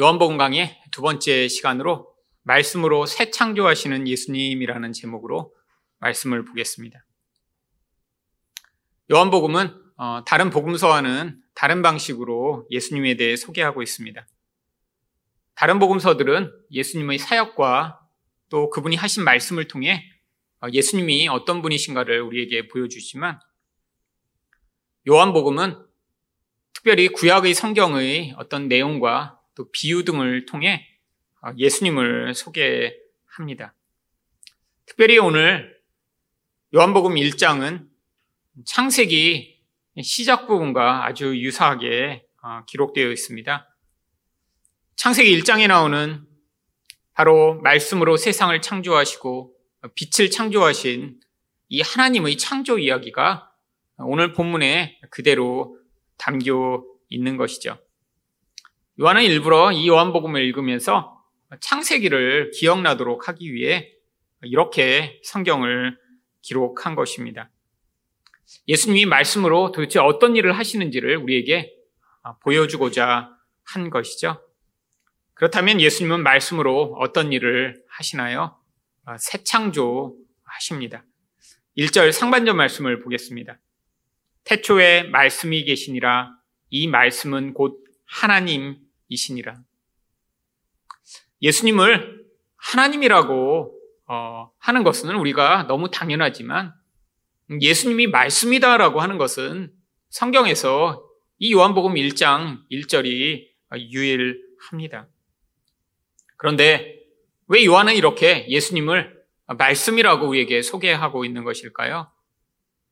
요한복음 강의 두 번째 시간으로 말씀으로 새 창조하시는 예수님이라는 제목으로 말씀을 보겠습니다. 요한복음은 어, 다른 복음서와는 다른 방식으로 예수님에 대해 소개하고 있습니다. 다른 복음서들은 예수님의 사역과 또 그분이 하신 말씀을 통해 어, 예수님이 어떤 분이신가를 우리에게 보여주지만 요한복음은 특별히 구약의 성경의 어떤 내용과 또 비유 등을 통해 어, 예수님을 소개합니다. 특별히 오늘 요한복음 1장은 창세기 시작 부분과 아주 유사하게 어, 기록되어 있습니다. 창세기 1장에 나오는 바로 말씀으로 세상을 창조하시고 빛을 창조하신 이 하나님의 창조 이야기가 오늘 본문에 그대로 담겨 있는 것이죠. 요한은 일부러 이 요한복음을 읽으면서 창세기를 기억나도록 하기 위해 이렇게 성경을 기록한 것입니다. 예수님이 말씀으로 도대체 어떤 일을 하시는지를 우리에게 보여주고자 한 것이죠. 그렇다면 예수님은 말씀으로 어떤 일을 하시나요? 새 창조 하십니다. 1절 상반절 말씀을 보겠습니다. 태초에 말씀이 계시니라 이 말씀은 곧 하나님 이시니라. 예수님을 하나님이라고 어, 하는 것은 우리가 너무 당연하지만 예수님이 말씀이다라고 하는 것은 성경에서 이 요한복음 1장 1절이 유일합니다. 그런데 왜 요한은 이렇게 예수님을 말씀이라고 우리에게 소개하고 있는 것일까요?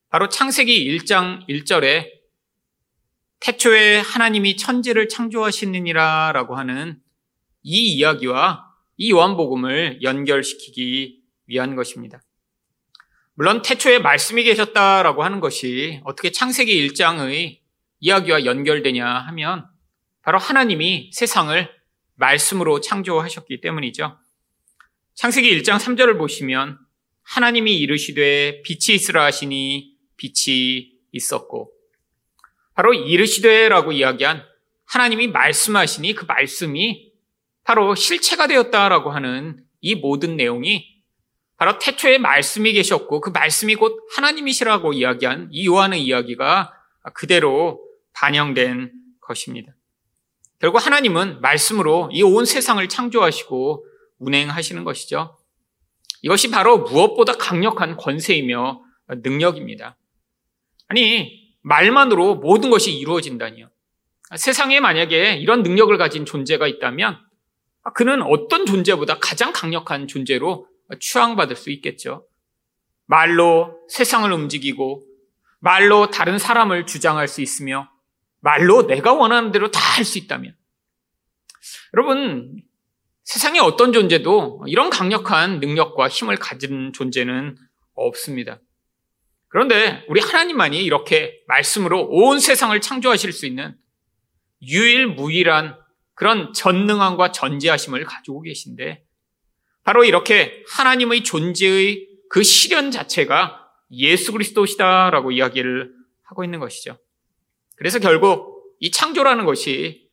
바로 창세기 1장 1절에 태초에 하나님이 천지를 창조하시느니라 라고 하는 이 이야기와 이 요한복음을 연결시키기 위한 것입니다. 물론 태초에 말씀이 계셨다라고 하는 것이 어떻게 창세기 1장의 이야기와 연결되냐 하면 바로 하나님이 세상을 말씀으로 창조하셨기 때문이죠. 창세기 1장 3절을 보시면 하나님이 이르시되 빛이 있으라 하시니 빛이 있었고 바로 이르시되라고 이야기한 하나님이 말씀하시니 그 말씀이 바로 실체가 되었다라고 하는 이 모든 내용이 바로 태초에 말씀이 계셨고 그 말씀이 곧 하나님이시라고 이야기한 이 요한의 이야기가 그대로 반영된 것입니다. 결국 하나님은 말씀으로 이 온 세상을 창조하시고 운행하시는 것이죠. 이것이 바로 무엇보다 강력한 권세이며 능력입니다. 아니, 말만으로 모든 것이 이루어진다니요. 세상에 만약에 이런 능력을 가진 존재가 있다면 그는 어떤 존재보다 가장 강력한 존재로 추앙받을 수 있겠죠. 말로 세상을 움직이고 말로 다른 사람을 주장할 수 있으며 말로 내가 원하는 대로 다 할 수 있다면 여러분 세상에 어떤 존재도 이런 강력한 능력과 힘을 가진 존재는 없습니다. 그런데 우리 하나님만이 이렇게 말씀으로 온 세상을 창조하실 수 있는 유일무일한 그런 전능함과 전지하심을 가지고 계신데 바로 이렇게 하나님의 존재의 그 실현 자체가 예수 그리스도시다라고 이야기를 하고 있는 것이죠. 그래서 결국 이 창조라는 것이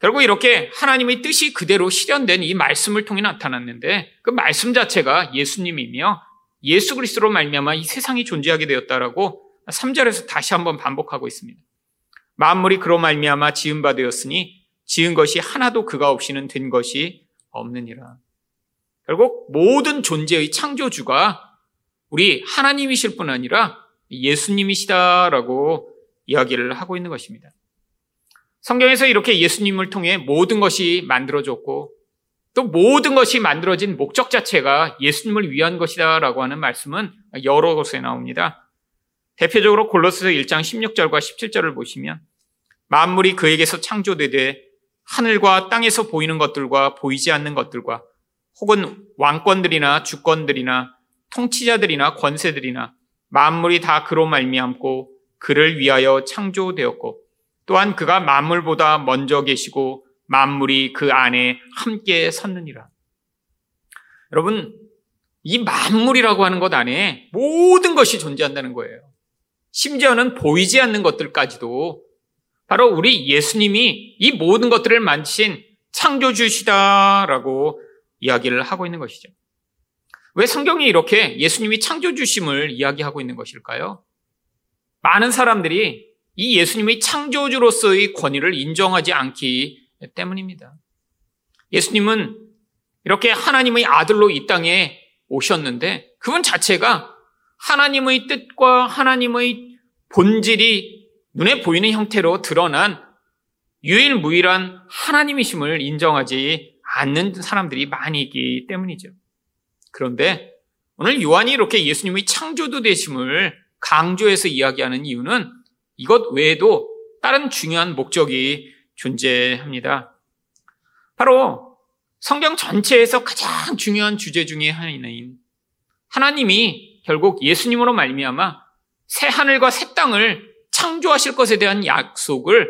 결국 이렇게 하나님의 뜻이 그대로 실현된 이 말씀을 통해 나타났는데 그 말씀 자체가 예수님이며 예수 그리스도로 말미암아 이 세상이 존재하게 되었다라고 3절에서 다시 한번 반복하고 있습니다. 만물이 그로 말미암아 지은 바 되었으니 지은 것이 하나도 그가 없이는 된 것이 없느니라. 결국 모든 존재의 창조주가 우리 하나님이실 뿐 아니라 예수님이시다라고 이야기를 하고 있는 것입니다. 성경에서 이렇게 예수님을 통해 모든 것이 만들어졌고 또 모든 것이 만들어진 목적 자체가 예수님을 위한 것이다라고 하는 말씀은 여러 곳에 나옵니다. 대표적으로 골로새서 1장 16절과 17절을 보시면 만물이 그에게서 창조되되 하늘과 땅에서 보이는 것들과 보이지 않는 것들과 혹은 왕권들이나 주권들이나 통치자들이나 권세들이나 만물이 다 그로 말미암고 그를 위하여 창조되었고 또한 그가 만물보다 먼저 계시고 만물이 그 안에 함께 섰느니라. 여러분, 이 만물이라고 하는 것 안에 모든 것이 존재한다는 거예요. 심지어는 보이지 않는 것들까지도 바로 우리 예수님이 이 모든 것들을 만드신 창조주시다라고 이야기를 하고 있는 것이죠. 왜 성경이 이렇게 예수님이 창조주심을 이야기하고 있는 것일까요? 많은 사람들이 이 예수님의 창조주로서의 권위를 인정하지 않기 때문입니다. 예수님은 이렇게 하나님의 아들로 이 땅에 오셨는데 그분 자체가 하나님의 뜻과 하나님의 본질이 눈에 보이는 형태로 드러난 유일무이한 하나님이심을 인정하지 않는 사람들이 많이 있기 때문이죠. 그런데 오늘 요한이 이렇게 예수님의 창조도 되심을 강조해서 이야기하는 이유는 이것 외에도 다른 중요한 목적이 존재합니다. 바로 성경 전체에서 가장 중요한 주제 중의 하나인 하나님이 결국 예수님으로 말미암아 새 하늘과 새 땅을 창조하실 것에 대한 약속을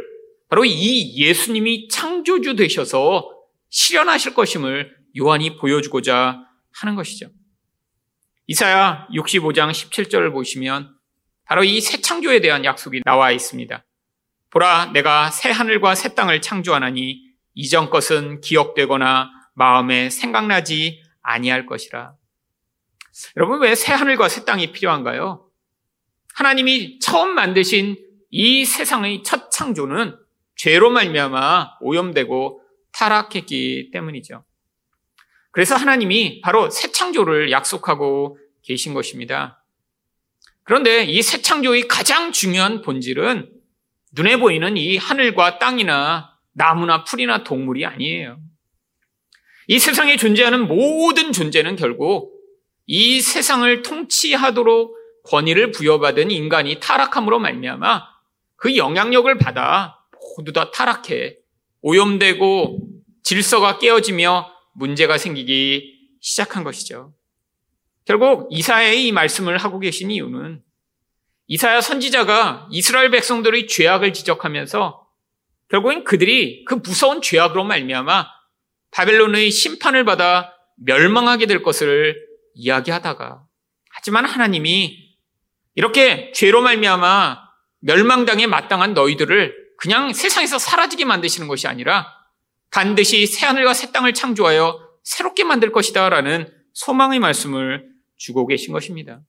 바로 이 예수님이 창조주 되셔서 실현하실 것임을 요한이 보여주고자 하는 것이죠. 이사야 65장 17절을 보시면 바로 이 새 창조에 대한 약속이 나와 있습니다. 보라, 내가 새 하늘과 새 땅을 창조하나니 이전 것은 기억되거나 마음에 생각나지 아니할 것이라. 여러분, 왜 새 하늘과 새 땅이 필요한가요? 하나님이 처음 만드신 이 세상의 첫 창조는 죄로 말미암아 오염되고 타락했기 때문이죠. 그래서 하나님이 바로 새 창조를 약속하고 계신 것입니다. 그런데 이 새 창조의 가장 중요한 본질은 눈에 보이는 이 하늘과 땅이나 나무나 풀이나 동물이 아니에요. 이 세상에 존재하는 모든 존재는 결국 이 세상을 통치하도록 권위를 부여받은 인간이 타락함으로 말미암아 그 영향력을 받아 모두 다 타락해 오염되고 질서가 깨어지며 문제가 생기기 시작한 것이죠. 결국 이사야의 이 말씀을 하고 계신 이유는 이사야 선지자가 이스라엘 백성들의 죄악을 지적하면서 결국엔 그들이 그 무서운 죄악으로 말미암아 바벨론의 심판을 받아 멸망하게 될 것을 이야기하다가 하지만 하나님이 이렇게 죄로 말미암아 멸망당에 마땅한 너희들을 그냥 세상에서 사라지게 만드시는 것이 아니라 반드시 새 하늘과 새 땅을 창조하여 새롭게 만들 것이다라는 소망의 말씀을 주고 계신 것입니다.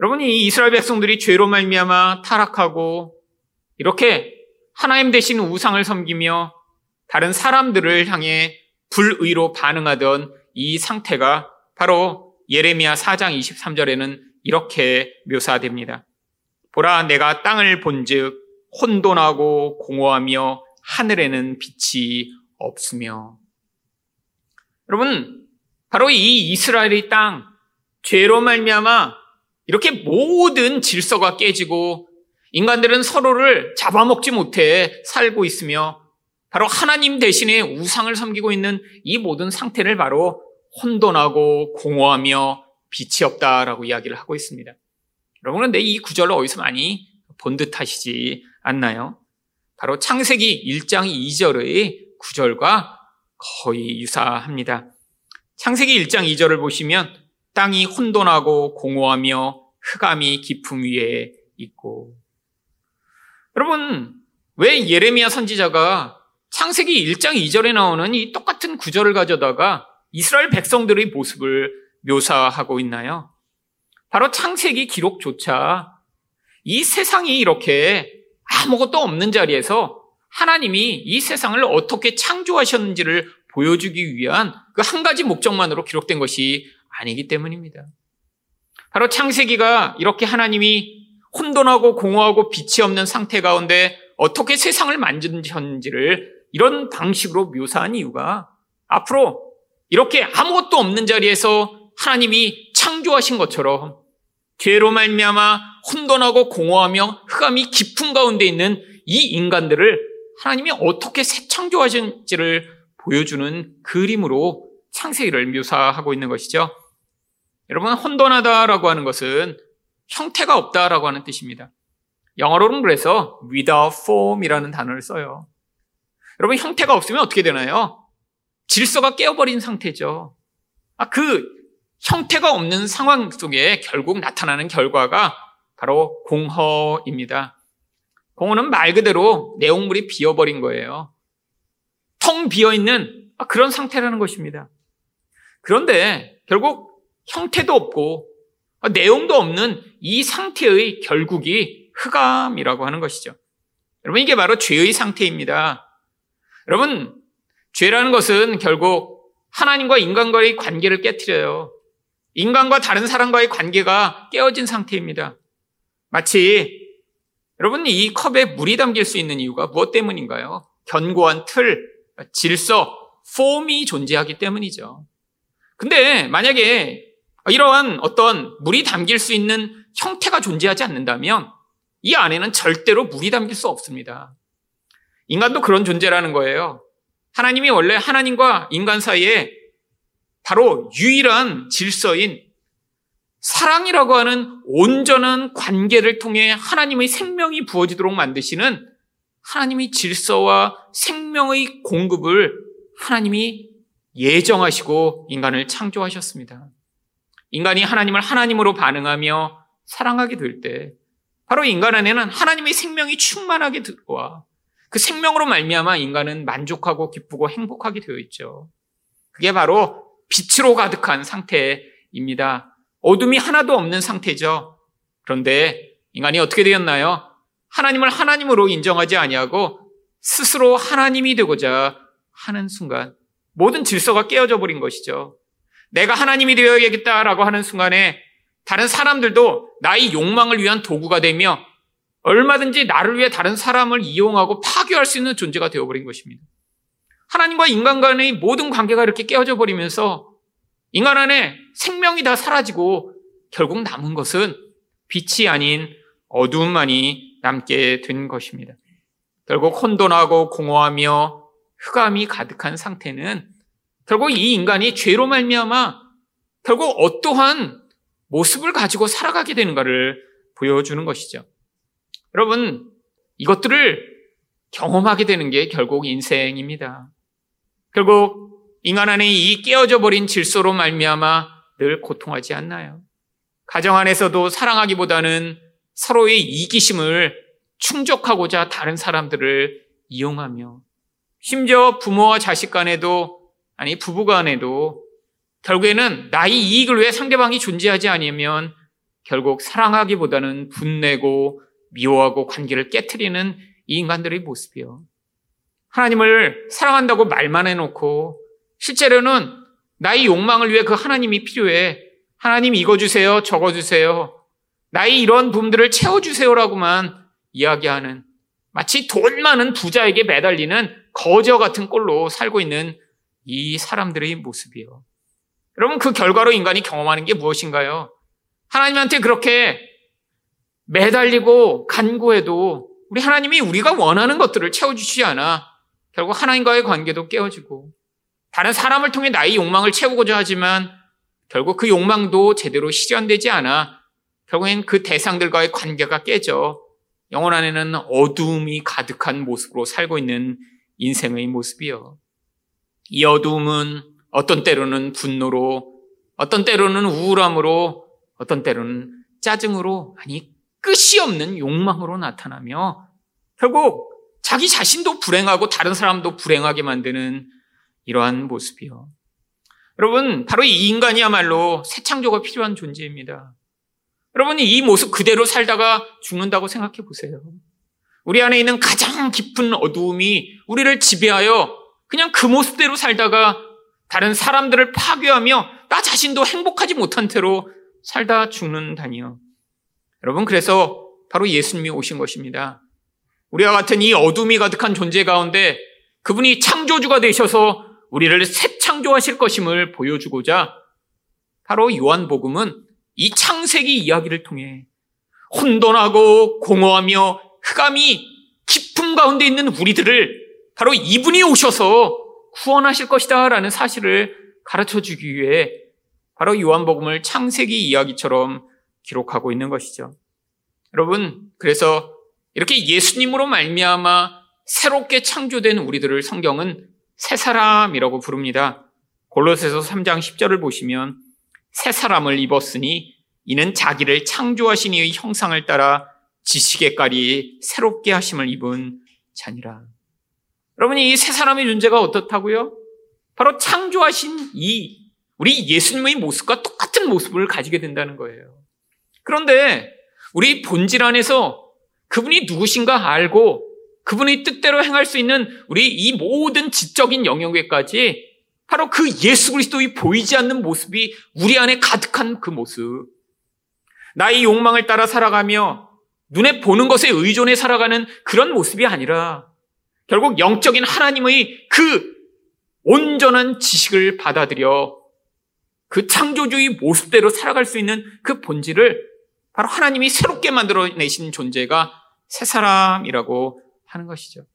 여러분이 이스라엘 백성들이 죄로 말미암아 타락하고 이렇게 하나님 대신 우상을 섬기며 다른 사람들을 향해 불의로 반응하던 이 상태가 바로 예레미야 4장 23절에는 이렇게 묘사됩니다. 보라 내가 땅을 본즉 혼돈하고 공허하며 하늘에는 빛이 없으며. 여러분, 바로 이 이스라엘의 땅, 죄로 말미암아 이렇게 모든 질서가 깨지고 인간들은 서로를 잡아먹지 못해 살고 있으며 바로 하나님 대신에 우상을 섬기고 있는 이 모든 상태를 바로 혼돈하고 공허하며 빛이 없다라고 이야기를 하고 있습니다. 여러분, 은데 이 구절을 어디서 많이 본 듯하시지 않나요? 바로 창세기 1장 2절의 구절과 거의 유사합니다. 창세기 1장 2절을 보시면 땅이 혼돈하고 공허하며 흑암이 깊음 위에 있고 여러분 왜 예레미야 선지자가 창세기 1장 2절에 나오는 이 똑같은 구절을 가져다가 이스라엘 백성들의 모습을 묘사하고 있나요? 바로 창세기 기록조차 이 세상이 이렇게 아무것도 없는 자리에서 하나님이 이 세상을 어떻게 창조하셨는지를 보여주기 위한 그 한 가지 목적만으로 기록된 것이 아니기 때문입니다. 바로 창세기가 이렇게 하나님이 혼돈하고 공허하고 빛이 없는 상태 가운데 어떻게 세상을 만드셨는지를 이런 방식으로 묘사한 이유가 앞으로 이렇게 아무것도 없는 자리에서 하나님이 창조하신 것처럼 죄로 말미암아 혼돈하고 공허하며 흑암이 깊은 가운데 있는 이 인간들을 하나님이 어떻게 새 창조하신지를 보여주는 그림으로 창세기를 묘사하고 있는 것이죠. 여러분 혼돈하다라고 하는 것은 형태가 없다라고 하는 뜻입니다. 영어로는 그래서 without form이라는 단어를 써요. 여러분 형태가 없으면 어떻게 되나요? 질서가 깨어버린 상태죠. 아, 그 형태가 없는 상황 속에 결국 나타나는 결과가 바로 공허입니다. 공허는 말 그대로 내용물이 비어버린 거예요. 텅 비어 있는 그런 상태라는 것입니다. 그런데 결국 형태도 없고 내용도 없는 이 상태의 결국이 흑암이라고 하는 것이죠. 여러분 이게 바로 죄의 상태입니다. 여러분 죄라는 것은 결국 하나님과 인간과의 관계를 깨뜨려요. 인간과 다른 사람과의 관계가 깨어진 상태입니다. 마치 여러분 이 컵에 물이 담길 수 있는 이유가 무엇 때문인가요? 견고한 틀, 질서, 폼이 존재하기 때문이죠. 근데 만약에 이러한 어떤 물이 담길 수 있는 형태가 존재하지 않는다면 이 안에는 절대로 물이 담길 수 없습니다. 인간도 그런 존재라는 거예요. 하나님이 원래 하나님과 인간 사이에 바로 유일한 질서인 사랑이라고 하는 온전한 관계를 통해 하나님의 생명이 부어지도록 만드시는 하나님의 질서와 생명의 공급을 하나님이 예정하시고 인간을 창조하셨습니다. 인간이 하나님을 하나님으로 반응하며 사랑하게 될 때 바로 인간 안에는 하나님의 생명이 충만하게 들어와 그 생명으로 말미암아 인간은 만족하고 기쁘고 행복하게 되어 있죠. 그게 바로 빛으로 가득한 상태입니다. 어둠이 하나도 없는 상태죠. 그런데 인간이 어떻게 되었나요? 하나님을 하나님으로 인정하지 아니하고 스스로 하나님이 되고자 하는 순간 모든 질서가 깨어져 버린 것이죠. 내가 하나님이 되어야겠다라고 하는 순간에 다른 사람들도 나의 욕망을 위한 도구가 되며 얼마든지 나를 위해 다른 사람을 이용하고 파괴할 수 있는 존재가 되어버린 것입니다. 하나님과 인간 간의 모든 관계가 이렇게 깨어져 버리면서 인간 안에 생명이 다 사라지고 결국 남은 것은 빛이 아닌 어두움만이 남게 된 것입니다. 결국 혼돈하고 공허하며 흑암이 가득한 상태는 결국 이 인간이 죄로 말미암아 결국 어떠한 모습을 가지고 살아가게 되는가를 보여주는 것이죠. 여러분, 이것들을 경험하게 되는 게 결국 인생입니다. 결국 인간 안에 이 깨어져 버린 질서로 말미암아 늘 고통하지 않나요? 가정 안에서도 사랑하기보다는 서로의 이기심을 충족하고자 다른 사람들을 이용하며 심지어 부모와 자식 간에도 아니 부부 간에도 결국에는 나의 이익을 위해 상대방이 존재하지 않으면 결국 사랑하기보다는 분내고 미워하고 관계를 깨뜨리는 이 인간들의 모습이요. 하나님을 사랑한다고 말만 해놓고 실제로는 나의 욕망을 위해 그 하나님이 필요해. 하나님 이거 주세요, 저거 주세요. 나의 이런 부분들을 채워주세요라고만 이야기하는 마치 돈 많은 부자에게 매달리는 거저 같은 꼴로 살고 있는 이 사람들의 모습이요. 여러분 그 결과로 인간이 경험하는 게 무엇인가요? 하나님한테 그렇게 매달리고 간구해도 우리 하나님이 우리가 원하는 것들을 채워주시지 않아 결국 하나님과의 관계도 깨어지고 다른 사람을 통해 나의 욕망을 채우고자 하지만 결국 그 욕망도 제대로 실현되지 않아 결국엔 그 대상들과의 관계가 깨져 영혼 안에는 어두움이 가득한 모습으로 살고 있는 인생의 모습이요. 이 어두움은 어떤 때로는 분노로, 어떤 때로는 우울함으로, 어떤 때로는 짜증으로, 아니, 끝이 없는 욕망으로 나타나며 결국 자기 자신도 불행하고 다른 사람도 불행하게 만드는 이러한 모습이요. 여러분, 바로 이 인간이야말로 새 창조가 필요한 존재입니다. 여러분이 이 모습 그대로 살다가 죽는다고 생각해 보세요. 우리 안에 있는 가장 깊은 어두움이 우리를 지배하여 그냥 그 모습대로 살다가 다른 사람들을 파괴하며 나 자신도 행복하지 못한 채로 살다 죽는다니요. 여러분, 그래서 바로 예수님이 오신 것입니다. 우리와 같은 이 어둠이 가득한 존재 가운데 그분이 창조주가 되셔서 우리를 새 창조하실 것임을 보여주고자 바로 요한복음은 이 창세기 이야기를 통해 혼돈하고 공허하며 흑암이 깊음 가운데 있는 우리들을 바로 이분이 오셔서 구원하실 것이다 라는 사실을 가르쳐 주기 위해 바로 요한복음을 창세기 이야기처럼 기록하고 있는 것이죠. 여러분, 그래서 이렇게 예수님으로 말미암아 새롭게 창조된 우리들을 성경은 새 사람이라고 부릅니다. 골로새서 3장 10절을 보시면 새 사람을 입었으니 이는 자기를 창조하신 이의 형상을 따라 지식의 깔이 새롭게 하심을 입은 자니라. 여러분이 이 세 사람의 존재가 어떻다고요? 바로 창조하신 이 우리 예수님의 모습과 똑같은 모습을 가지게 된다는 거예요. 그런데 우리 본질 안에서 그분이 누구신가 알고 그분의 뜻대로 행할 수 있는 우리 이 모든 지적인 영역에까지 바로 그 예수 그리스도의 보이지 않는 모습이 우리 안에 가득한 그 모습. 나의 욕망을 따라 살아가며 눈에 보는 것에 의존해 살아가는 그런 모습이 아니라 결국 영적인 하나님의 그 온전한 지식을 받아들여 그 창조주의 모습대로 살아갈 수 있는 그 본질을 바로 하나님이 새롭게 만들어내신 존재가 새 사람이라고 하는 것이죠.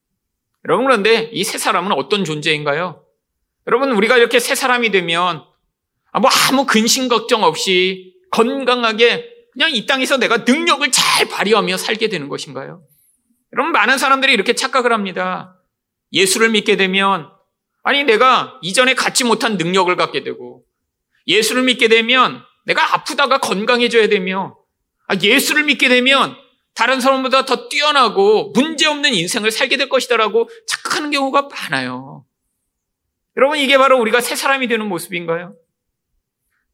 여러분 그런데 이 새 사람은 어떤 존재인가요? 여러분 우리가 이렇게 새 사람이 되면 뭐 아무 근심 걱정 없이 건강하게 그냥 이 땅에서 내가 능력을 잘 발휘하며 살게 되는 것인가요? 여러분 많은 사람들이 이렇게 착각을 합니다. 예수를 믿게 되면 아니 내가 이전에 갖지 못한 능력을 갖게 되고 예수를 믿게 되면 내가 아프다가 건강해져야 되며 아, 예수를 믿게 되면 다른 사람보다 더 뛰어나고 문제없는 인생을 살게 될 것이다라고 착각하는 경우가 많아요. 여러분 이게 바로 우리가 새 사람이 되는 모습인가요?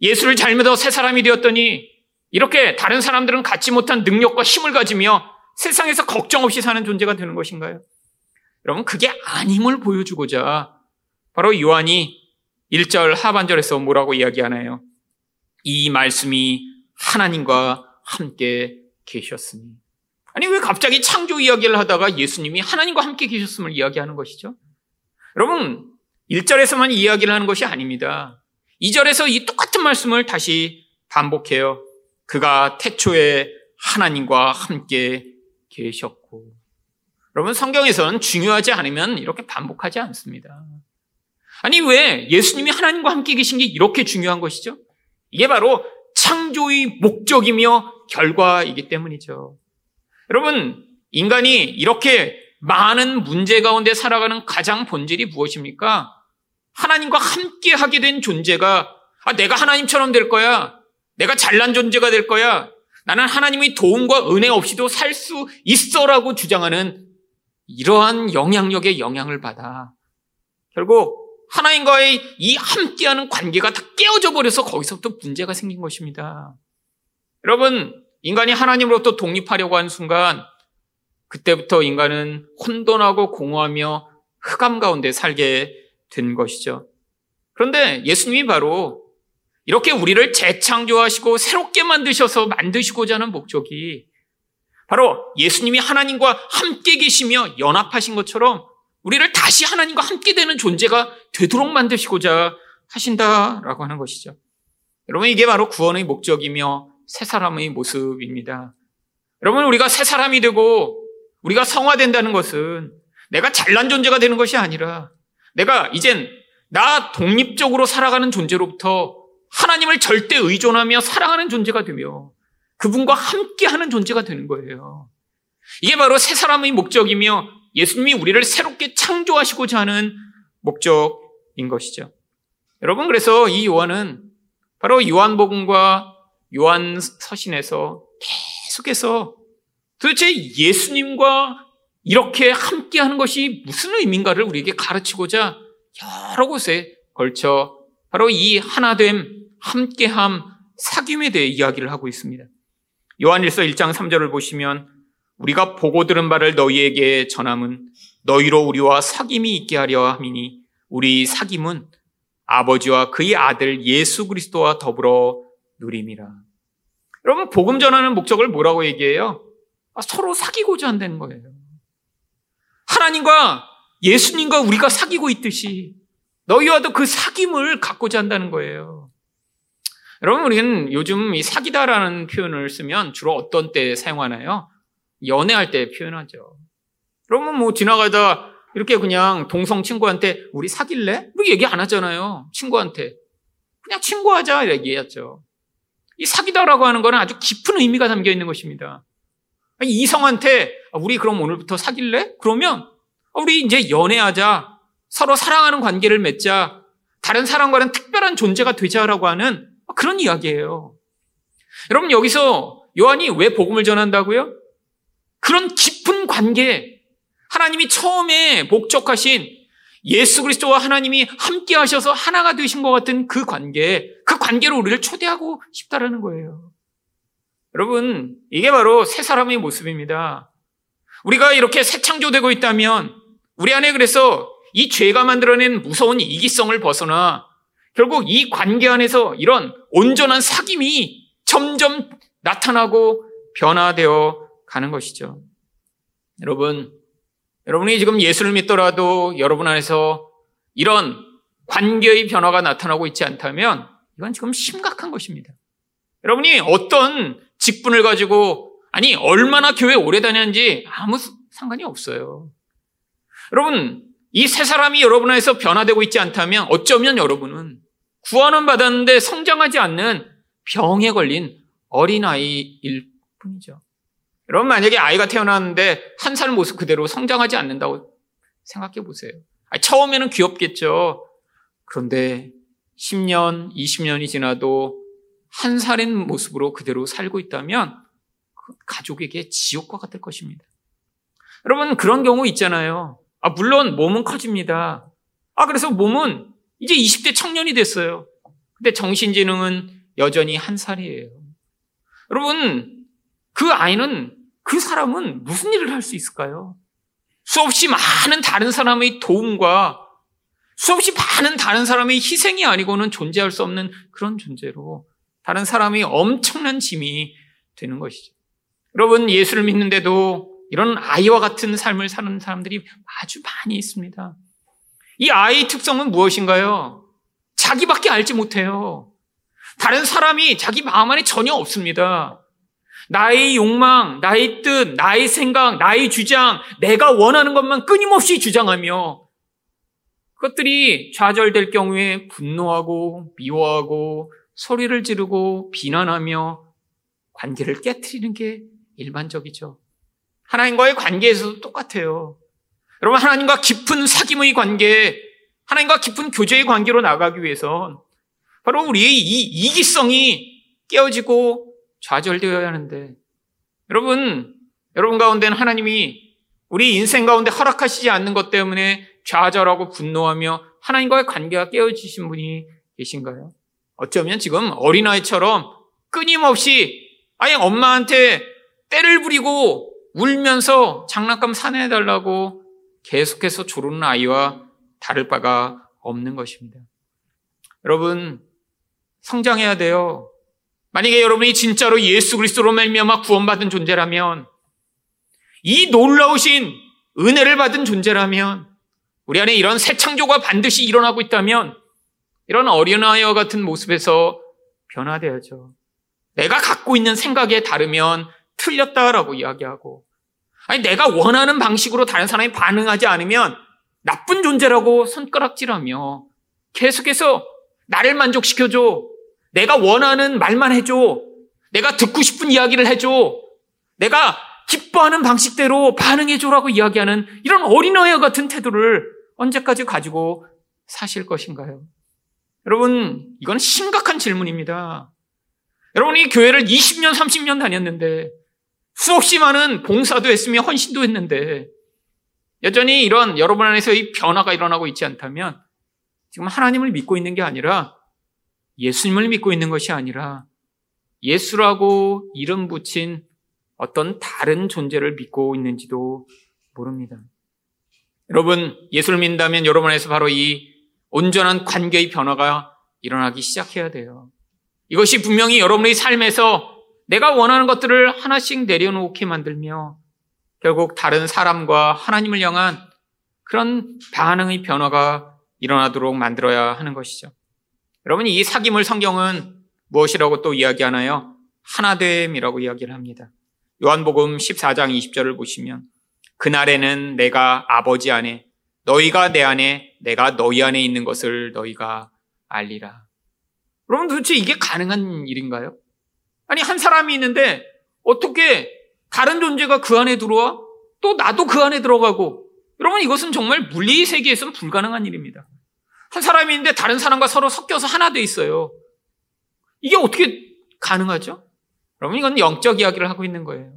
예수를 잘 믿어 새 사람이 되었더니 이렇게 다른 사람들은 갖지 못한 능력과 힘을 가지며 세상에서 걱정 없이 사는 존재가 되는 것인가요? 여러분, 그게 아님을 보여주고자 바로 요한이 1절 하반절에서 뭐라고 이야기하나요? 이 말씀이 하나님과 함께 계셨으니. 아니, 왜 갑자기 창조 이야기를 하다가 예수님이 하나님과 함께 계셨음을 이야기하는 것이죠? 여러분, 1절에서만 이야기를 하는 것이 아닙니다. 2절에서 이 똑같은 말씀을 다시 반복해요. 그가 태초에 하나님과 함께 계셨고. 여러분, 성경에서는 중요하지 않으면 이렇게 반복하지 않습니다. 아니, 왜 예수님이 하나님과 함께 계신 게 이렇게 중요한 것이죠? 이게 바로 창조의 목적이며 결과이기 때문이죠. 여러분, 인간이 이렇게 많은 문제 가운데 살아가는 가장 본질이 무엇입니까? 하나님과 함께 하게 된 존재가, 아, 내가 하나님처럼 될 거야. 내가 잘난 존재가 될 거야. 나는 하나님의 도움과 은혜 없이도 살 수 있어라고 주장하는 이러한 영향력의 영향을 받아. 결국 하나님과의 이 함께하는 관계가 다 깨어져 버려서 거기서부터 문제가 생긴 것입니다. 여러분, 인간이 하나님으로부터 독립하려고 한 순간 그때부터 인간은 혼돈하고 공허하며 흑암 가운데 살게 된 것이죠. 그런데 예수님이 바로 이렇게 우리를 재창조하시고 새롭게 만드셔서 만드시고자 하는 목적이 바로 예수님이 하나님과 함께 계시며 연합하신 것처럼 우리를 다시 하나님과 함께 되는 존재가 되도록 만드시고자 하신다라고 하는 것이죠. 여러분, 이게 바로 구원의 목적이며 새 사람의 모습입니다. 여러분, 우리가 새 사람이 되고 우리가 성화된다는 것은 내가 잘난 존재가 되는 것이 아니라 내가 이젠 나 독립적으로 살아가는 존재로부터 하나님을 절대 의존하며 사랑하는 존재가 되며 그분과 함께하는 존재가 되는 거예요. 이게 바로 새 사람의 목적이며 예수님이 우리를 새롭게 창조하시고자 하는 목적인 것이죠. 여러분 그래서 이 요한은 바로 요한복음과 요한 서신에서 계속해서 도대체 예수님과 이렇게 함께하는 것이 무슨 의미인가를 우리에게 가르치고자 여러 곳에 걸쳐 바로 이 하나됨 함께함, 사귐에 대해 이야기를 하고 있습니다. 요한일서 1장 3절을 보시면 우리가 보고 들은 바를 너희에게 전함은 너희로 우리와 사귐이 있게 하려 함이니 우리 사귐은 아버지와 그의 아들 예수 그리스도와 더불어 누림이라. 여러분 복음 전하는 목적을 뭐라고 얘기해요? 아, 서로 사귀고자 한다는 거예요. 하나님과 예수님과 우리가 사귀고 있듯이 너희와도 그 사귐을 갖고자 한다는 거예요. 여러분, 우리는 요즘 이 사기다라는 표현을 쓰면 주로 어떤 때 사용하나요? 연애할 때 표현하죠. 그러면 뭐 지나가다 이렇게 그냥 동성 친구한테 우리 사귈래? 뭐 얘기 안 하잖아요. 친구한테. 그냥 친구하자 얘기했죠. 이 사기다라고 하는 거는 아주 깊은 의미가 담겨 있는 것입니다. 이성한테 아, 우리 그럼 오늘부터 사귈래? 그러면 우리 이제 연애하자. 서로 사랑하는 관계를 맺자. 다른 사람과는 특별한 존재가 되자라고 하는 그런 이야기예요. 여러분 여기서 요한이 왜 복음을 전한다고요? 그런 깊은 관계, 하나님이 처음에 목적하신 예수 그리스도와 하나님이 함께 하셔서 하나가 되신 것 같은 그 관계, 그 관계로 우리를 초대하고 싶다라는 거예요. 여러분, 이게 바로 새 사람의 모습입니다. 우리가 이렇게 새 창조되고 있다면 우리 안에 그래서 이 죄가 만들어낸 무서운 이기성을 벗어나 결국 이 관계 안에서 이런 온전한 사귐이 점점 나타나고 변화되어 가는 것이죠. 여러분, 여러분이 지금 예수를 믿더라도 여러분 안에서 이런 관계의 변화가 나타나고 있지 않다면 이건 지금 심각한 것입니다. 여러분이 어떤 직분을 가지고 아니 얼마나 교회 오래 다녔는지 아무 상관이 없어요. 여러분 이 세 사람이 여러분 안에서 변화되고 있지 않다면 어쩌면 여러분은 구원은 받았는데 성장하지 않는 병에 걸린 어린아이일 뿐이죠. 여러분 만약에 아이가 태어났는데 한 살 모습 그대로 성장하지 않는다고 생각해 보세요. 처음에는 귀엽겠죠. 그런데 10년, 20년이 지나도 한 살인 모습으로 그대로 살고 있다면 그 가족에게 지옥과 같을 것입니다. 여러분 그런 경우 있잖아요. 아 물론 몸은 커집니다. 아 그래서 몸은 이제 20대 청년이 됐어요. 근데 정신지능은 여전히 한 살이에요. 여러분 그 아이는 그 사람은 무슨 일을 할 수 있을까요? 수없이 많은 다른 사람의 도움과 수없이 많은 다른 사람의 희생이 아니고는 존재할 수 없는 그런 존재로 다른 사람이 엄청난 짐이 되는 것이죠. 여러분, 예수를 믿는데도 이런 아이와 같은 삶을 사는 사람들이 아주 많이 있습니다. 이 아이의 특성은 무엇인가요? 자기밖에 알지 못해요. 다른 사람이 자기 마음 안에 전혀 없습니다. 나의 욕망, 나의 뜻, 나의 생각, 나의 주장, 내가 원하는 것만 끊임없이 주장하며 그것들이 좌절될 경우에 분노하고 미워하고 소리를 지르고 비난하며 관계를 깨뜨리는 게 일반적이죠. 하나님과의 관계에서도 똑같아요. 여러분, 하나님과 깊은 사귐의 관계, 하나님과 깊은 교제의 관계로 나가기 위해선 바로 우리의 이 이기성이 깨어지고 좌절되어야 하는데, 여러분, 여러분 가운데는 하나님이 우리 인생 가운데 허락하시지 않는 것 때문에 좌절하고 분노하며 하나님과의 관계가 깨어지신 분이 계신가요? 어쩌면 지금 어린아이처럼 끊임없이 아예 엄마한테 때를 부리고 울면서 장난감 사내달라고 계속해서 조르는 아이와 다를 바가 없는 것입니다. 여러분, 성장해야 돼요. 만약에 여러분이 진짜로 예수 그리스도로 말미암아 구원받은 존재라면 이 놀라우신 은혜를 받은 존재라면 우리 안에 이런 새 창조가 반드시 일어나고 있다면 이런 어린아이와 같은 모습에서 변화되어야죠. 내가 갖고 있는 생각에 다르면 틀렸다라고 이야기하고, 아니, 내가 원하는 방식으로 다른 사람이 반응하지 않으면 나쁜 존재라고 손가락질하며 계속해서 나를 만족시켜줘. 내가 원하는 말만 해줘. 내가 듣고 싶은 이야기를 해줘. 내가 기뻐하는 방식대로 반응해줘라고 이야기하는 이런 어린아이와 같은 태도를 언제까지 가지고 사실 것인가요? 여러분, 이건 심각한 질문입니다. 여러분이 교회를 20년, 30년 다녔는데 수없이 많은 봉사도 했으며 헌신도 했는데 여전히 이런 여러분 안에서의 변화가 일어나고 있지 않다면 지금 하나님을 믿고 있는 게 아니라 예수님을 믿고 있는 것이 아니라 예수라고 이름 붙인 어떤 다른 존재를 믿고 있는지도 모릅니다. 여러분, 예수를 믿는다면 여러분 안에서 바로 이 온전한 관계의 변화가 일어나기 시작해야 돼요. 이것이 분명히 여러분의 삶에서 내가 원하는 것들을 하나씩 내려놓게 만들며 결국 다른 사람과 하나님을 향한 그런 반응의 변화가 일어나도록 만들어야 하는 것이죠. 여러분, 이 사귐을 성경은 무엇이라고 또 이야기하나요? 하나됨이라고 이야기를 합니다. 요한복음 14장 20절을 보시면 그날에는 내가 아버지 안에 너희가 내 안에 내가 너희 안에 있는 것을 너희가 알리라. 여러분 도대체 이게 가능한 일인가요? 아니 한 사람이 있는데 어떻게 다른 존재가 그 안에 들어와? 또 나도 그 안에 들어가고 여러분 이것은 정말 물리 세계에서는 불가능한 일입니다. 한 사람이 있는데 다른 사람과 서로 섞여서 하나 돼 있어요. 이게 어떻게 가능하죠? 여러분 이건 영적 이야기를 하고 있는 거예요.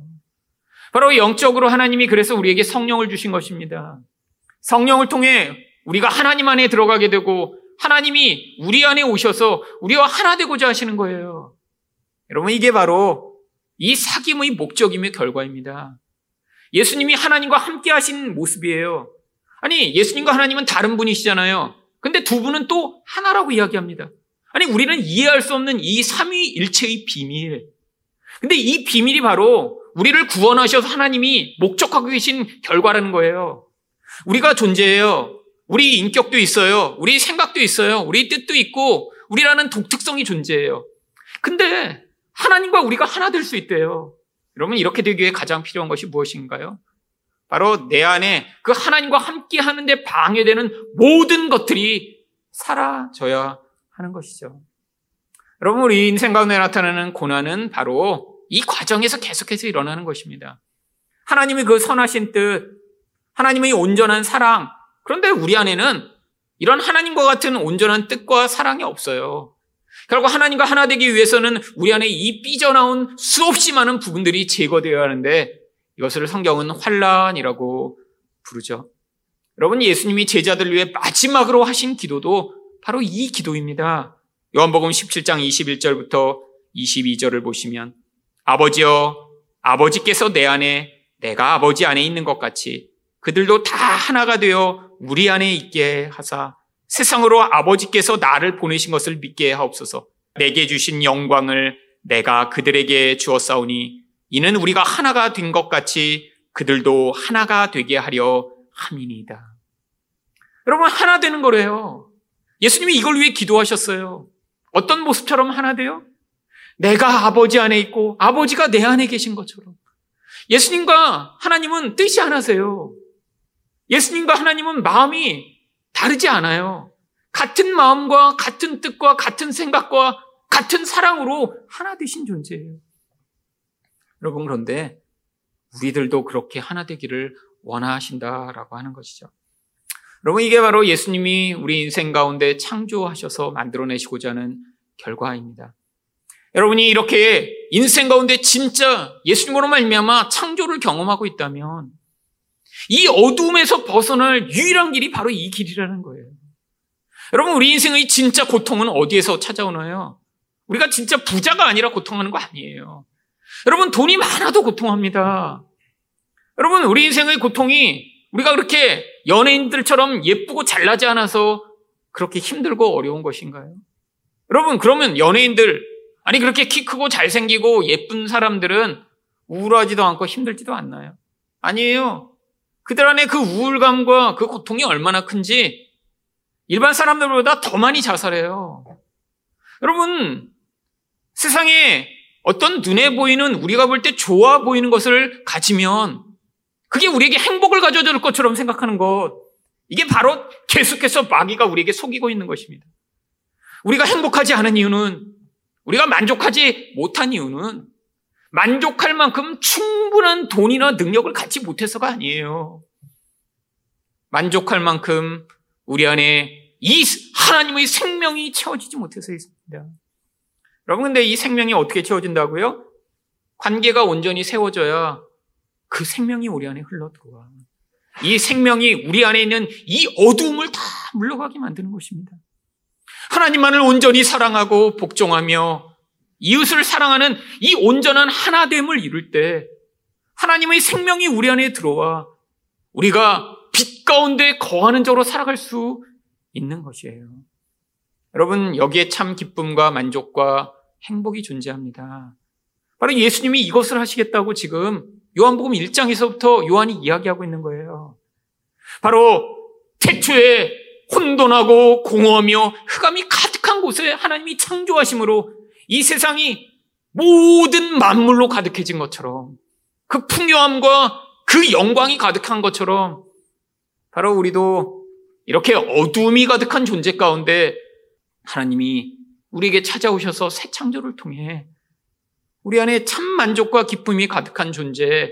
바로 영적으로 하나님이 그래서 우리에게 성령을 주신 것입니다. 성령을 통해 우리가 하나님 안에 들어가게 되고 하나님이 우리 안에 오셔서 우리와 하나 되고자 하시는 거예요. 여러분 이게 바로 이 사귐의 목적이며 결과입니다. 예수님이 하나님과 함께 하신 모습이에요. 아니 예수님과 하나님은 다른 분이시잖아요. 근데 두 분은 또 하나라고 이야기합니다. 아니 우리는 이해할 수 없는 이 삼위일체의 비밀. 근데 이 비밀이 바로 우리를 구원하셔서 하나님이 목적하고 계신 결과라는 거예요. 우리가 존재해요. 우리 인격도 있어요. 우리 생각도 있어요. 우리 뜻도 있고 우리라는 독특성이 존재해요. 근데 하나님과 우리가 하나 될 수 있대요. 여러분 이렇게 되기 위해 가장 필요한 것이 무엇인가요? 바로 내 안에 그 하나님과 함께 하는데 방해되는 모든 것들이 사라져야 하는 것이죠. 여러분 우리 인생 가운데 나타나는 고난은 바로 이 과정에서 계속해서 일어나는 것입니다. 하나님의 그 선하신 뜻, 하나님의 온전한 사랑, 그런데 우리 안에는 이런 하나님과 같은 온전한 뜻과 사랑이 없어요. 결국 하나님과 하나 되기 위해서는 우리 안에 이 삐져나온 수없이 많은 부분들이 제거되어야 하는데 이것을 성경은 환란이라고 부르죠. 여러분 예수님이 제자들 위해 마지막으로 하신 기도도 바로 이 기도입니다. 요한복음 17장 21절부터 22절을 보시면 아버지여 아버지께서 내 안에 내가 아버지 안에 있는 것 같이 그들도 다 하나가 되어 우리 안에 있게 하사 세상으로 아버지께서 나를 보내신 것을 믿게 하옵소서. 내게 주신 영광을 내가 그들에게 주었사오니 이는 우리가 하나가 된 것 같이 그들도 하나가 되게 하려 함이니이다. 여러분 하나 되는 거래요. 예수님이 이걸 위해 기도하셨어요. 어떤 모습처럼 하나 돼요? 내가 아버지 안에 있고 아버지가 내 안에 계신 것처럼. 예수님과 하나님은 뜻이 하나세요. 예수님과 하나님은 마음이 다르지 않아요. 같은 마음과 같은 뜻과 같은 생각과 같은 사랑으로 하나 되신 존재예요. 여러분, 그런데 우리들도 그렇게 하나 되기를 원하신다라고 하는 것이죠. 여러분, 이게 바로 예수님이 우리 인생 가운데 창조하셔서 만들어내시고자 하는 결과입니다. 여러분이 이렇게 인생 가운데 진짜 예수님으로 말미암아 창조를 경험하고 있다면 이 어둠에서 벗어날 유일한 길이 바로 이 길이라는 거예요. 여러분, 우리 인생의 진짜 고통은 어디에서 찾아오나요? 우리가 진짜 부자가 아니라 고통하는 거 아니에요. 여러분, 돈이 많아도 고통합니다. 여러분, 우리 인생의 고통이 우리가 그렇게 연예인들처럼 예쁘고 잘나지 않아서 그렇게 힘들고 어려운 것인가요? 여러분, 그러면 연예인들, 아니, 그렇게 키 크고 잘생기고 예쁜 사람들은 우울하지도 않고 힘들지도 않나요? 아니에요. 그들 안에 그 우울감과 그 고통이 얼마나 큰지 일반 사람들보다 더 많이 자살해요. 여러분, 세상에 어떤 눈에 보이는 우리가 볼 때 좋아 보이는 것을 가지면 그게 우리에게 행복을 가져다 줄 것처럼 생각하는 것. 이게 바로 계속해서 마귀가 우리에게 속이고 있는 것입니다. 우리가 행복하지 않은 이유는 우리가 만족하지 못한 이유는 만족할 만큼 충분한 돈이나 능력을 갖지 못해서가 아니에요. 만족할 만큼 우리 안에 이 하나님의 생명이 채워지지 못해서 있습니다. 여러분, 근데 이 생명이 어떻게 채워진다고요? 관계가 온전히 세워져야 그 생명이 우리 안에 흘러 들어와. 이 생명이 우리 안에 있는 이 어두움을 다 물러가게 만드는 것입니다. 하나님만을 온전히 사랑하고 복종하며 이웃을 사랑하는 이 온전한 하나됨을 이룰 때 하나님의 생명이 우리 안에 들어와 우리가 빛 가운데 거하는 자로 살아갈 수 있는 것이에요. 여러분, 여기에 참 기쁨과 만족과 행복이 존재합니다. 바로 예수님이 이것을 하시겠다고 지금 요한복음 1장에서부터 요한이 이야기하고 있는 거예요. 바로 태초에 혼돈하고 공허하며 흑암이 가득한 곳에 하나님이 창조하심으로 이 세상이 모든 만물로 가득해진 것처럼 그 풍요함과 그 영광이 가득한 것처럼 바로 우리도 이렇게 어둠이 가득한 존재 가운데 하나님이 우리에게 찾아오셔서 새 창조를 통해 우리 안에 참 만족과 기쁨이 가득한 존재,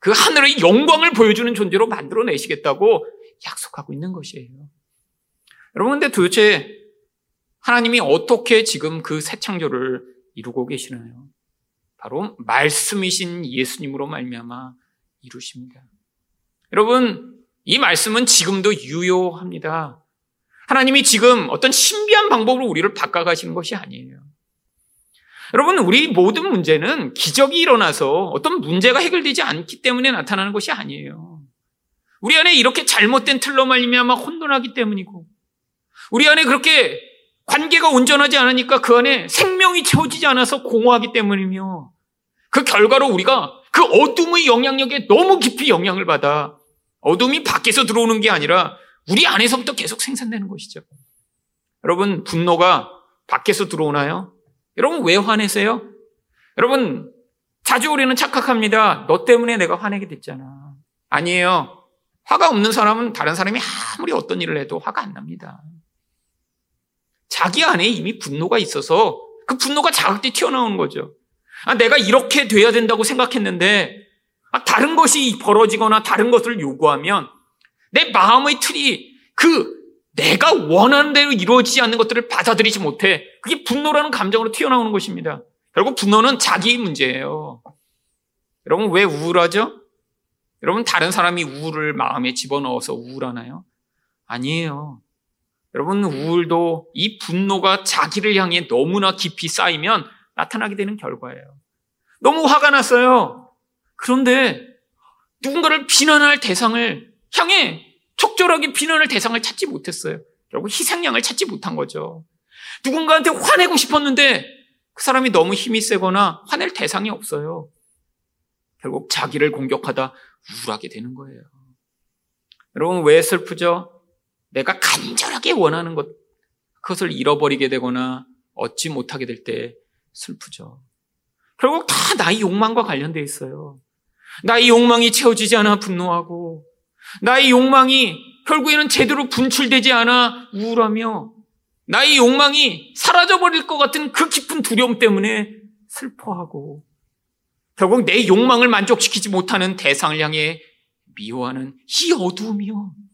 그 하늘의 영광을 보여주는 존재로 만들어내시겠다고 약속하고 있는 것이에요. 여러분, 근데 도대체 하나님이 어떻게 지금 그 새 창조를 이루고 계시나요? 바로 말씀이신 예수님으로 말미암아 이루십니다. 여러분, 이 말씀은 지금도 유효합니다. 하나님이 지금 어떤 신비한 방법으로 우리를 바꿔가시는 것이 아니에요. 여러분, 우리 모든 문제는 기적이 일어나서 어떤 문제가 해결되지 않기 때문에 나타나는 것이 아니에요. 우리 안에 이렇게 잘못된 틀로 말미암아 혼돈하기 때문이고, 우리 안에 그렇게 관계가 온전하지 않으니까 그 안에 생명이 채워지지 않아서 공허하기 때문이며, 그 결과로 우리가 그 어둠의 영향력에 너무 깊이 영향을 받아 어둠이 밖에서 들어오는 게 아니라 우리 안에서부터 계속 생산되는 것이죠. 여러분, 분노가 밖에서 들어오나요? 여러분, 왜 화내세요? 여러분, 자주 우리는 착각합니다. 너 때문에 내가 화내게 됐잖아. 아니에요. 화가 없는 사람은 다른 사람이 아무리 어떤 일을 해도 화가 안 납니다. 자기 안에 이미 분노가 있어서 그 분노가 자극돼 튀어나오는 거죠. 아, 내가 이렇게 돼야 된다고 생각했는데 아, 다른 것이 벌어지거나 다른 것을 요구하면 내 마음의 틀이 그 내가 원하는 대로 이루어지지 않는 것들을 받아들이지 못해. 그게 분노라는 감정으로 튀어나오는 것입니다. 결국 분노는 자기 문제예요. 여러분 왜 우울하죠? 여러분 다른 사람이 우울을 마음에 집어넣어서 우울하나요? 아니에요. 여러분 우울도 이 분노가 자기를 향해 너무나 깊이 쌓이면 나타나게 되는 결과예요. 너무 화가 났어요. 그런데 누군가를 비난할 대상을 향해 적절하게 비난할 대상을 찾지 못했어요. 결국 희생양을 찾지 못한 거죠. 누군가한테 화내고 싶었는데 그 사람이 너무 힘이 세거나 화낼 대상이 없어요. 결국 자기를 공격하다 우울하게 되는 거예요. 여러분 왜 슬프죠? 내가 간절하게 원하는 것 그것을 잃어버리게 되거나 얻지 못하게 될 때 슬프죠. 결국 다 나의 욕망과 관련되어 있어요. 나의 욕망이 채워지지 않아 분노하고 나의 욕망이 결국에는 제대로 분출되지 않아 우울하며 나의 욕망이 사라져버릴 것 같은 그 깊은 두려움 때문에 슬퍼하고 결국 내 욕망을 만족시키지 못하는 대상을 향해 미워하는 이 어두움이요.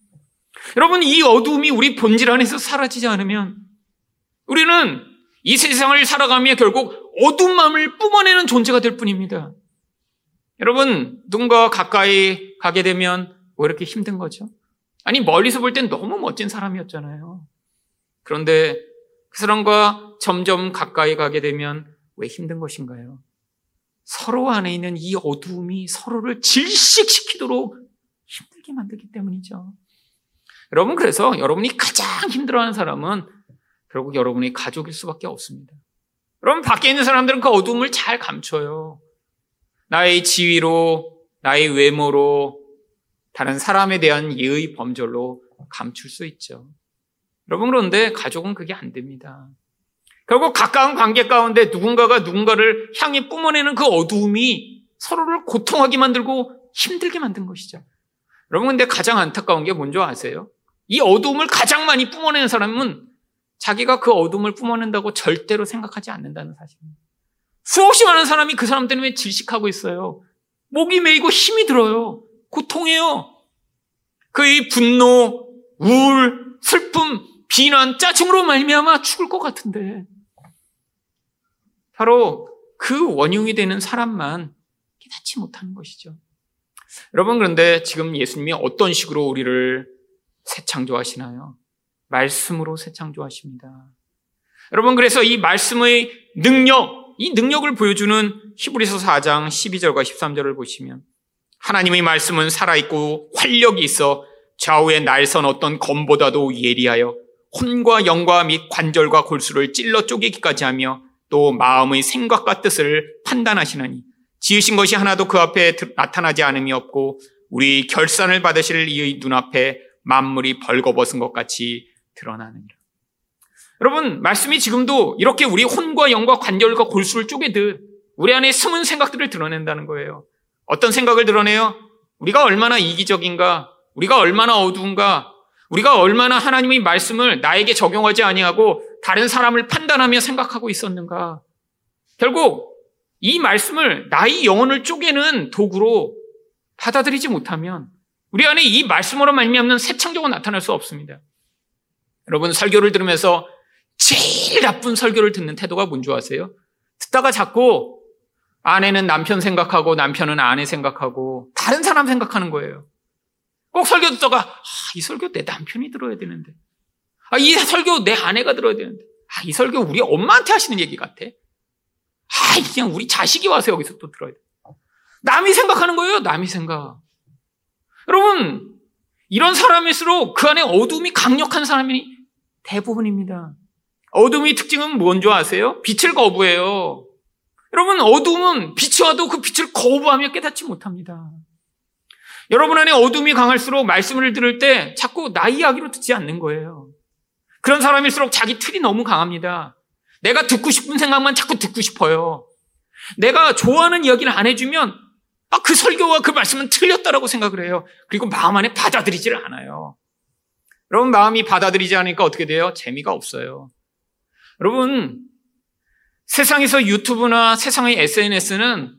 여러분, 이 어두움이 우리 본질 안에서 사라지지 않으면 우리는 이 세상을 살아가며 결국 마음을 뿜어내는 존재가 될 뿐입니다. 여러분, 누군가 가까이 가게 되면 왜 이렇게 힘든 거죠? 아니, 멀리서 볼 땐 너무 멋진 사람이었잖아요. 그런데 그 사람과 점점 가까이 가게 되면 왜 힘든 것인가요? 서로 안에 있는 이 어두움이 서로를 질식시키도록 힘들게 만들기 때문이죠. 여러분, 그래서 여러분이 가장 힘들어하는 사람은 결국 여러분의 가족일 수밖에 없습니다. 여러분, 밖에 있는 사람들은 그 어두움을 잘 감춰요. 나의 지위로, 나의 외모로, 다른 사람에 대한 예의 범절로 감출 수 있죠. 여러분 그런데 가족은 그게 안 됩니다. 결국 가까운 관계 가운데 누군가가 누군가를 향해 뿜어내는 그 어두움이 서로를 고통하게 만들고 힘들게 만든 것이죠. 여러분 근데 가장 안타까운 게 뭔지 아세요? 이 어두움을 가장 많이 뿜어내는 사람은 자기가 그 어둠을 뿜어낸다고 절대로 생각하지 않는다는 사실입니다. 수없이 많은 사람이 그 사람 때문에 질식하고 있어요. 목이 메이고 힘이 들어요. 고통해요. 그의 분노, 우울, 슬픔, 비난, 짜증으로 말미암아 죽을 것 같은데 바로 그 원흉이 되는 사람만 깨닫지 못하는 것이죠. 여러분 그런데 지금 예수님이 어떤 식으로 우리를 새 창조하시나요? 말씀으로 새 창조하십니다. 여러분 그래서 이 말씀의 능력, 이 능력을 보여주는 히브리서 4장 12절과 13절을 보시면 하나님의 말씀은 살아있고 활력이 있어 좌우에 날선 어떤 검보다도 예리하여 혼과 영과 및 관절과 골수를 찔러 쪼개기까지 하며 또 마음의 생각과 뜻을 판단하시느니 지으신 것이 하나도 그 앞에 나타나지 않음이 없고 우리 결산을 받으실 이의 눈앞에 만물이 벌거벗은 것 같이 드러나느니라. 여러분, 말씀이 지금도 이렇게 우리 혼과 영과 관절과 골수를 쪼개듯 우리 안에 숨은 생각들을 드러낸다는 거예요. 어떤 생각을 드러내요? 우리가 얼마나 이기적인가? 우리가 얼마나 어두운가? 우리가 얼마나 하나님의 말씀을 나에게 적용하지 아니하고 다른 사람을 판단하며 생각하고 있었는가? 결국 이 말씀을 나의 영혼을 쪼개는 도구로 받아들이지 못하면 우리 안에 이 말씀으로 말미암는 새 창조가 나타날 수 없습니다. 여러분 설교를 들으면서 제일 나쁜 설교를 듣는 태도가 뭔지 아세요? 듣다가 자꾸 아내는 남편 생각하고 남편은 아내 생각하고 다른 사람 생각하는 거예요. 꼭 설교 듣다가 아, 이 설교 내 남편이 들어야 되는데 아, 이 설교 내 아내가 들어야 되는데 아, 이 설교 우리 엄마한테 하시는 얘기 같아. 아, 그냥 우리 자식이 와서 여기서 또 들어야 돼. 남이 생각하는 거예요. 남이 생각. 여러분 이런 사람일수록 그 안에 어둠이 강력한 사람이 대부분입니다. 어둠의 특징은 뭔지 아세요? 빛을 거부해요. 여러분, 어둠은 빛이 와도 그 빛을 거부하며 깨닫지 못합니다. 여러분 안에 어둠이 강할수록 말씀을 들을 때 자꾸 나 이야기로 듣지 않는 거예요. 그런 사람일수록 자기 틀이 너무 강합니다. 내가 듣고 싶은 생각만 자꾸 듣고 싶어요. 내가 좋아하는 이야기를 안 해주면 아, 그 설교와 그 말씀은 틀렸다라고 생각을 해요. 그리고 마음 안에 받아들이지를 않아요. 여러분 마음이 받아들이지 않으니까 어떻게 돼요? 재미가 없어요. 여러분 세상에서 유튜브나 세상의 SNS는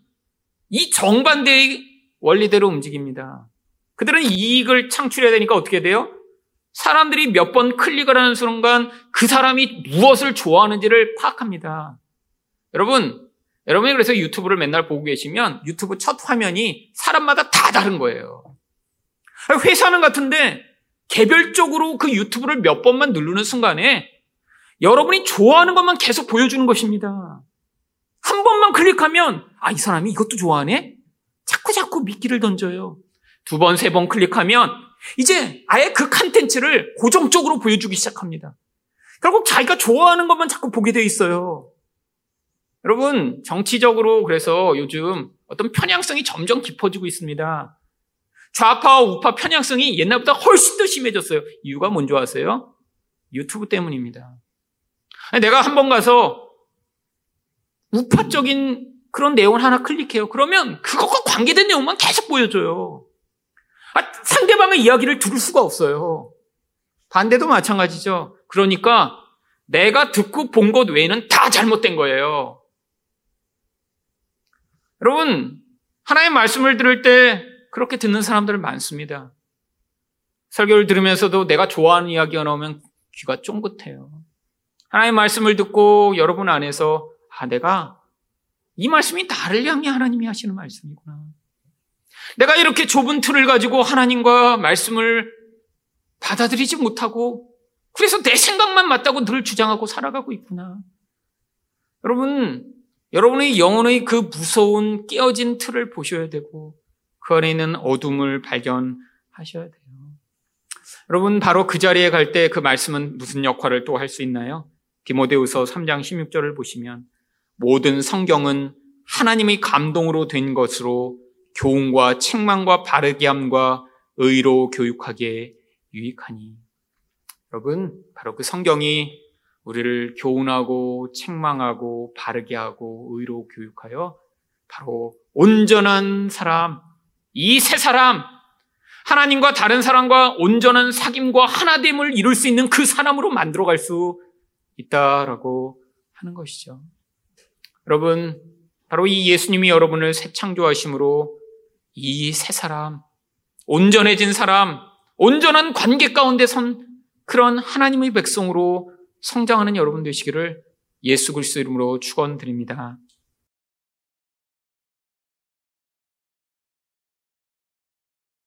이 정반대의 원리대로 움직입니다. 그들은 이익을 창출해야 되니까 어떻게 돼요? 사람들이 몇 번 클릭을 하는 순간 그 사람이 무엇을 좋아하는지를 파악합니다. 여러분, 여러분이 그래서 유튜브를 맨날 보고 계시면 유튜브 첫 화면이 사람마다 다 다른 거예요. 회사는 같은데 개별적으로 그 유튜브를 몇 번만 누르는 순간에 여러분이 좋아하는 것만 계속 보여주는 것입니다. 한 번만 클릭하면 아, 이 사람이 이것도 좋아하네? 자꾸 자꾸 미끼를 던져요. 두 번, 세 번 클릭하면 이제 아예 그 컨텐츠를 고정적으로 보여주기 시작합니다. 결국 자기가 좋아하는 것만 자꾸 보게 돼 있어요. 여러분, 정치적으로 그래서 요즘 어떤 편향성이 점점 깊어지고 있습니다. 좌파와 우파 편향성이 옛날보다 훨씬 더 심해졌어요. 이유가 뭔지 아세요? 유튜브 때문입니다. 내가 한 번 가서 우파적인 그런 내용을 하나 클릭해요. 그러면 그것과 관계된 내용만 계속 보여줘요. 아, 상대방의 이야기를 들을 수가 없어요. 반대도 마찬가지죠. 그러니까 내가 듣고 본 것 외에는 다 잘못된 거예요. 여러분, 하나의 말씀을 들을 때 그렇게 듣는 사람들 많습니다. 설교를 들으면서도 내가 좋아하는 이야기가 나오면 귀가 쫑긋해요. 하나의 말씀을 듣고 여러분 안에서 아, 내가 이 말씀이 나를 향해 하나님이 하시는 말씀이구나. 내가 이렇게 좁은 틀을 가지고 하나님과 말씀을 받아들이지 못하고 그래서 내 생각만 맞다고 늘 주장하고 살아가고 있구나. 여러분, 여러분의 영혼의 그 무서운 깨어진 틀을 보셔야 되고 그 안에 있는 어둠을 발견하셔야 돼요. 여러분, 바로 그 자리에 갈 때 그 말씀은 무슨 역할을 또 할 수 있나요? 디모데우서 3장 16절을 보시면 모든 성경은 하나님의 감동으로 된 것으로 교훈과 책망과 바르게 함과 의로 교육하기에 유익하니. 여러분, 바로 그 성경이 우리를 교훈하고 책망하고 바르게 하고 의로 교육하여 바로 온전한 사람, 이 세 사람, 하나님과 다른 사람과 온전한 사귐과 하나됨을 이룰 수 있는 그 사람으로 만들어갈 수 있다라고 하는 것이죠. 여러분, 바로 이 예수님이 여러분을 새 창조하심으로 이세 사람, 온전해진 사람, 온전한 관계 가운데 선 그런 하나님의 백성으로 성장하는 여러분 되시기를 예수 그리스도 이름으로 축원드립니다.